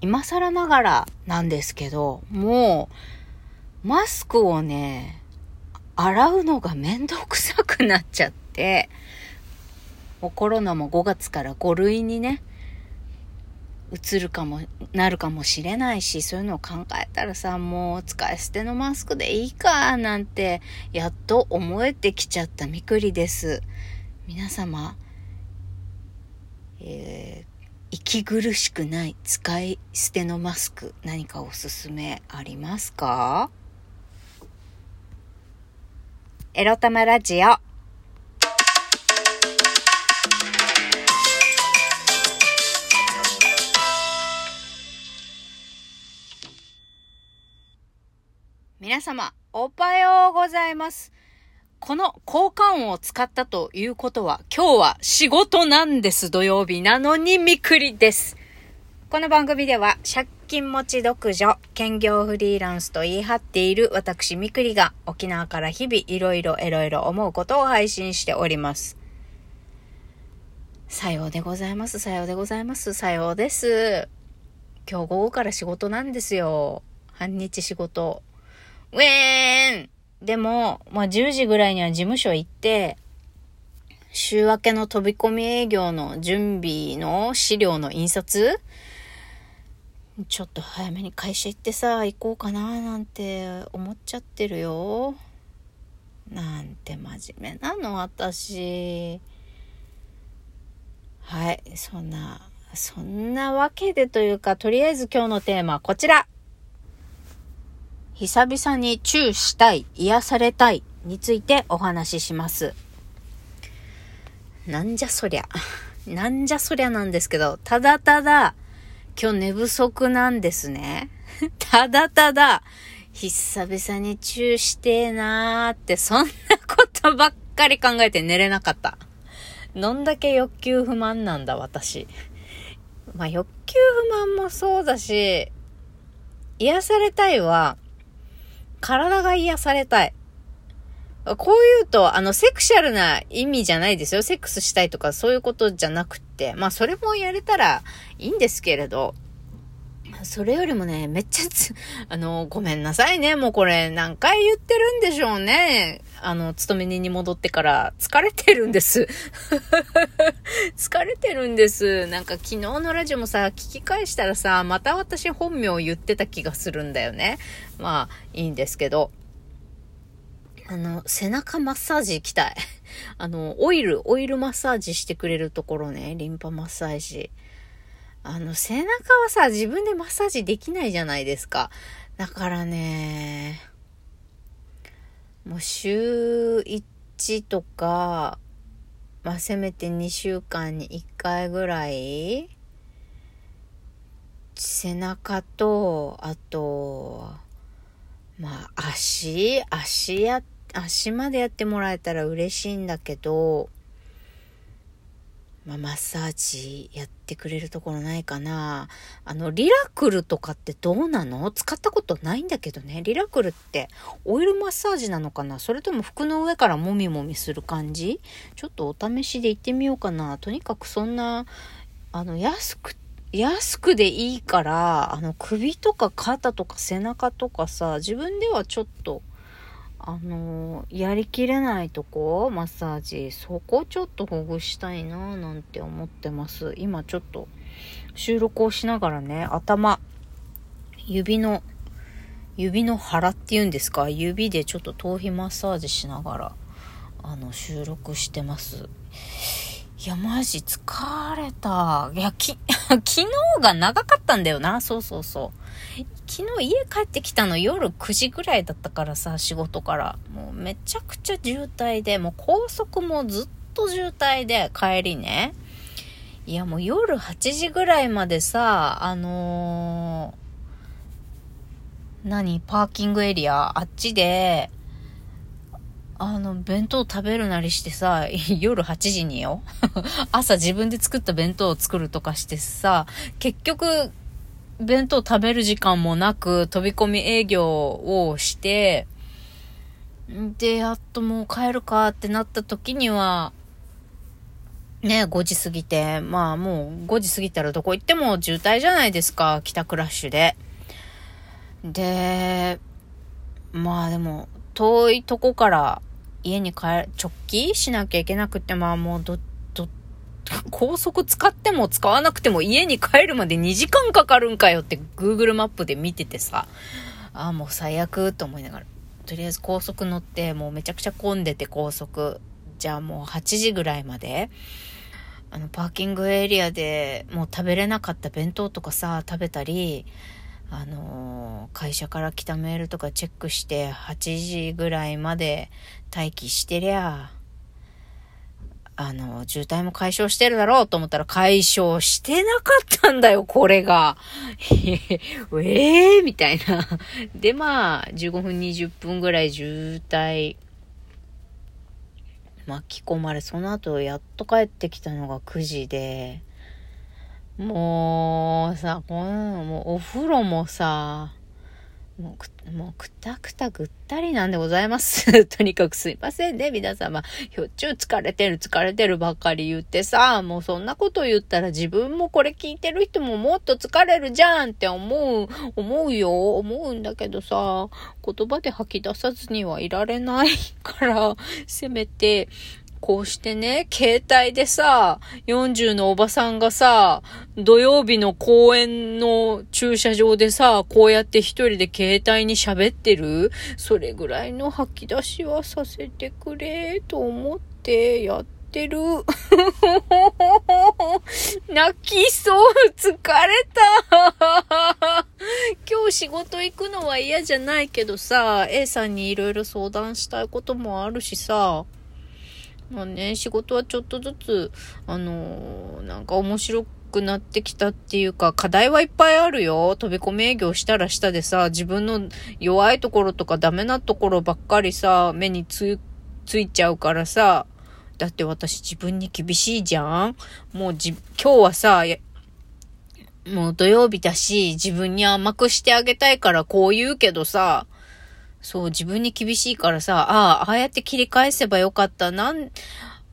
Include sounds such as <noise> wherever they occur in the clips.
今更ながらなんですけど、もう、マスクをね、洗うのがめんどくさくなっちゃって、もうコロナも5月から5類にね、移るかも、なるかもしれないし、そういうのを考えたらさ、もう使い捨てのマスクでいいか、なんて、やっと思えてきちゃったみくりです。皆様、えー、息苦しくない使い捨てのマスク、何かおすすめありますか？エロ玉ラジオ皆様、おはようございます。この効果音を使ったということは、今日は仕事なんです。土曜日なのにみくりです。この番組では、借金持ち独女、兼業フリーランスと言い張っている私みくりが、沖縄から日々いろいろいろいろ思うことを配信しております。さようでございます。さようでございます。さようです。今日午後から仕事なんですよ。半日仕事。ウェーンでも、まあ、10時ぐらいには事務所行って、週明けの飛び込み営業の準備の資料の印刷？ちょっと早めに会社行ってさ、行こうかななんて思っちゃってるよ。なんて真面目なの、私。はい、そんな、そんなわけでというか、とりあえず今日のテーマはこちら。久々にチューしたい、癒されたいについてお話しします。なんじゃそりゃ。<laughs> なんじゃそりゃなんですけど、ただただ、今日寝不足なんですね。<laughs> ただただ、久々にチューしてえなーって、そんなことばっかり考えて寝れなかった。どんだけ欲求不満なんだ、私。まあ、欲求不満もそうだし、癒されたいは、体が癒されたい。こう言うと、あの、セクシャルな意味じゃないですよ。セックスしたいとかそういうことじゃなくって。まあ、それもやれたらいいんですけれど、それよりもね、めっちゃつ、あの、ごめんなさいね。もうこれ何回言ってるんでしょうね。あの、勤め人に戻ってから疲れてるんです。<laughs> 疲れてるんです。なんか昨日のラジオもさ、聞き返したらさ、また私本名を言ってた気がするんだよね。まあ、いいんですけど。あの、背中マッサージ行きたい。<laughs> あの、オイル、オイルマッサージしてくれるところね。リンパマッサージ。あの、背中はさ、自分でマッサージできないじゃないですか。だからね、もう週1とか、まあ、せめて2週間に1回ぐらい、背中と、あと、まあ、足、足や、足までやってもらえたら嬉しいんだけど、まあ、マッサージやってくれるところないかな。あの、リラクルとかってどうなの？使ったことないんだけどね。リラクルってオイルマッサージなのかな？それとも服の上からもみもみする感じ？ちょっとお試しで行ってみようかな。とにかくそんな、あの、安く、安くでいいから、あの、首とか肩とか背中とかさ、自分ではちょっと、あのー、やりきれないとこ、マッサージ、そこちょっとほぐしたいななんて思ってます。今ちょっと収録をしながらね、頭、指の、指の腹っていうんですか指でちょっと頭皮マッサージしながら、あの、収録してます。いや、マジ疲れた。いや、き、<laughs> 昨日が長かったんだよな。そうそうそう。昨日家帰ってきたの夜9時ぐらいだったからさ、仕事から。もうめちゃくちゃ渋滞で、もう高速もずっと渋滞で帰りね。いや、もう夜8時ぐらいまでさ、あのー、何パーキングエリアあっちで、あの、弁当食べるなりしてさ、<laughs> 夜8時によ。<laughs> 朝自分で作った弁当を作るとかしてさ、結局、弁当食べる時間もなく、飛び込み営業をして、で、やっともう帰るかってなった時には、ね、5時過ぎて、まあもう5時過ぎたらどこ行っても渋滞じゃないですか、帰宅ラッシュで。で、まあでも、遠いとこから家に帰る、直帰しなきゃいけなくて、まあもうど、ど、高速使っても使わなくても家に帰るまで2時間かかるんかよって Google マップで見ててさ、ああもう最悪と思いながら。とりあえず高速乗って、もうめちゃくちゃ混んでて高速。じゃあもう8時ぐらいまで、あの、パーキングエリアでもう食べれなかった弁当とかさ、食べたり、あのー、会社から来たメールとかチェックして8時ぐらいまで待機してりゃ、あの、渋滞も解消してるだろうと思ったら解消してなかったんだよ、これが。え <laughs> えー、みたいな。で、まあ、15分20分ぐらい渋滞巻き込まれ、その後やっと帰ってきたのが9時で、もうさ、この、もうお風呂もさ、もうく、もうくたくたぐったりなんでございます。<laughs> とにかくすいませんね、皆様。ひょっちゅう疲れてる、疲れてるばっかり言ってさ、もうそんなこと言ったら自分もこれ聞いてる人ももっと疲れるじゃんって思う、思うよ、思うんだけどさ、言葉で吐き出さずにはいられないから、せめて、こうしてね、携帯でさ、40のおばさんがさ、土曜日の公園の駐車場でさ、こうやって一人で携帯に喋ってる？それぐらいの吐き出しはさせてくれ、と思ってやってる。<laughs> 泣きそう、疲れた。今日仕事行くのは嫌じゃないけどさ、A さんにいろいろ相談したいこともあるしさ、まあね、仕事はちょっとずつ、あのー、なんか面白くなってきたっていうか、課題はいっぱいあるよ。飛び込み営業したらしたでさ、自分の弱いところとかダメなところばっかりさ、目につ、ついちゃうからさ、だって私自分に厳しいじゃんもうじ、今日はさ、もう土曜日だし、自分に甘くしてあげたいからこう言うけどさ、そう、自分に厳しいからさ、ああ、ああやって切り返せばよかった。なん、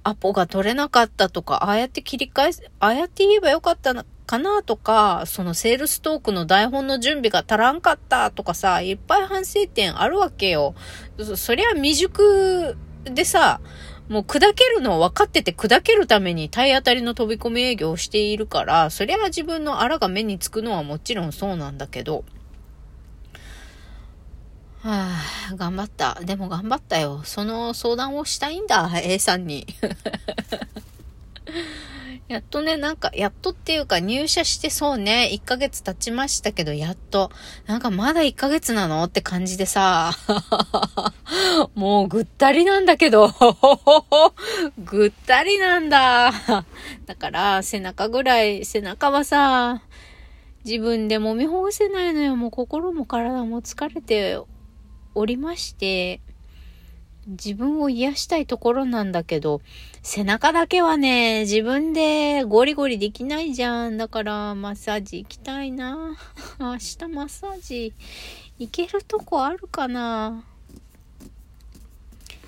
アポが取れなかったとか、ああやって切り返す、ああやって言えばよかったかなとか、そのセールストークの台本の準備が足らんかったとかさ、いっぱい反省点あるわけよ。そそりゃ未熟でさ、もう砕けるのを分かってて砕けるために体当たりの飛び込み営業をしているから、そりゃ自分のあらが目につくのはもちろんそうなんだけど、はあ、頑張った。でも頑張ったよ。その相談をしたいんだ、A さんに。<laughs> やっとね、なんか、やっとっていうか入社してそうね、1ヶ月経ちましたけど、やっと、なんかまだ1ヶ月なの？って感じでさ、<laughs> もうぐったりなんだけど、<laughs> ぐったりなんだ。だから、背中ぐらい、背中はさ、自分で揉みほぐせないのよ。もう心も体も疲れておりまして、自分を癒したいところなんだけど、背中だけはね、自分でゴリゴリできないじゃん。だからマッサージ行きたいな。<laughs> 明日マッサージ行けるとこあるかな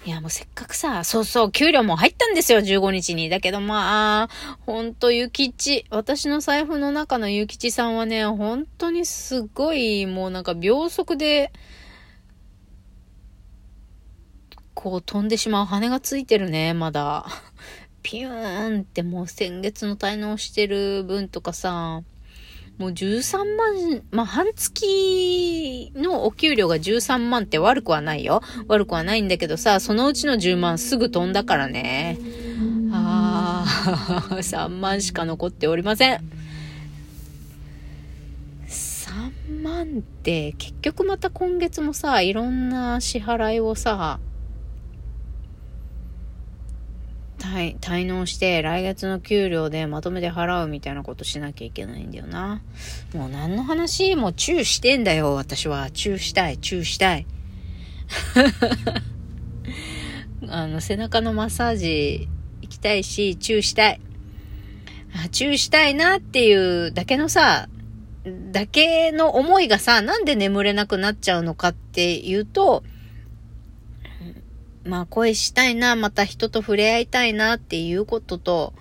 いや、もうせっかくさ、そうそう、給料も入ったんですよ、15日に。だけどまあ、ほんと、ゆきち。私の財布の中のゆきちさんはね、本当にすごい、もうなんか秒速で、こう飛んでしまう羽がついてるね、まだ。<laughs> ピューンってもう先月の滞納してる分とかさ、もう13万、まあ、半月のお給料が13万って悪くはないよ。悪くはないんだけどさ、そのうちの10万すぐ飛んだからね。ああ、<laughs> 3万しか残っておりません。3万って結局また今月もさ、いろんな支払いをさ、滞滞納して来月の給料でまとめて払うみたいなことしなきゃいけないんだよな。もう何の話もチューしてんだよ、私は。チューしたい、チューしたい。<laughs> あの、背中のマッサージ行きたいし、チューしたい。チューしたいなっていうだけのさ、だけの思いがさ、なんで眠れなくなっちゃうのかっていうと、まあ恋したいな、また人と触れ合いたいなっていうことと、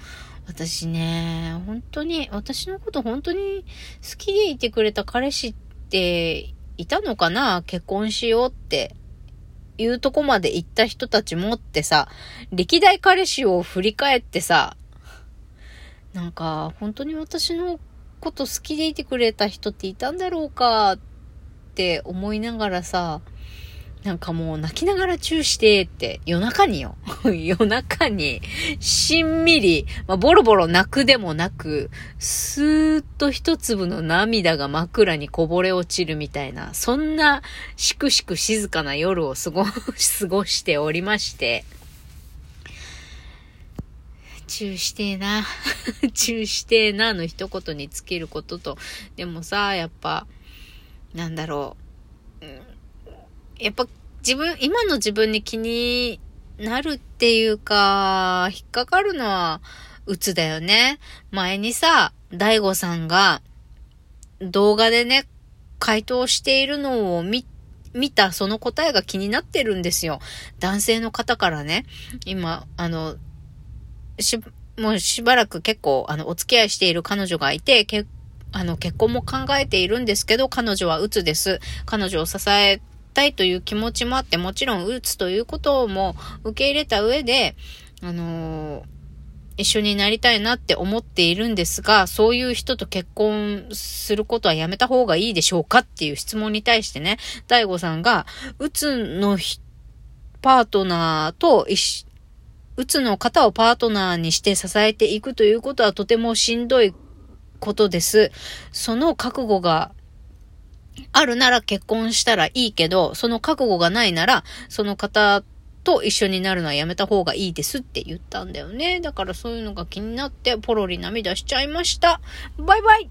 私ね、本当に、私のこと本当に好きでいてくれた彼氏っていたのかな結婚しようっていうとこまで行った人たちもってさ、歴代彼氏を振り返ってさ、なんか本当に私のこと好きでいてくれた人っていたんだろうかって思いながらさ、なんかもう泣きながらチューしてって、夜中によ。<laughs> 夜中に、しんみり、まあ、ボロボロ泣くでもなく、スーッと一粒の涙が枕にこぼれ落ちるみたいな、そんな、しくしく静かな夜を過ご、<laughs> 過ごしておりまして、チューしてえな。<laughs> チューしてえなの一言に尽きることと、でもさ、やっぱ、なんだろう。やっぱ自分、今の自分に気になるっていうか、引っかかるのは、うつだよね。前にさ、大悟さんが動画でね、回答しているのを見、見たその答えが気になってるんですよ。男性の方からね、今、あの、し、もうしばらく結構、あの、お付き合いしている彼女がいて、けあの、結婚も考えているんですけど、彼女は鬱です。彼女を支えたいという気持ちもあって、もちろん鬱ということも受け入れた上で、あのー、一緒になりたいなって思っているんですが、そういう人と結婚することはやめた方がいいでしょうかっていう質問に対してね、大悟さんが、うつのパートナーと一うつの方をパートナーにして支えていくということはとてもしんどいことです。その覚悟があるなら結婚したらいいけど、その覚悟がないなら、その方と一緒になるのはやめた方がいいですって言ったんだよね。だからそういうのが気になって、ポロリ涙しちゃいました。バイバイ